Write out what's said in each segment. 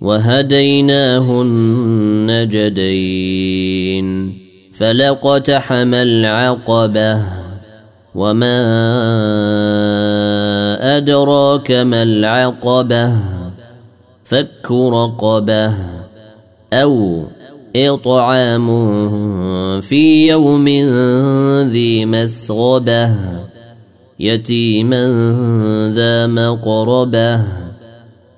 وهديناه النجدين فلقتحم العقبة وما أدراك ما العقبة فك رقبة أو إطعام في يوم ذي مسغبة يتيما ذا مقربة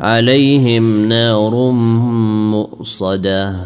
عليهم نار مؤصدة.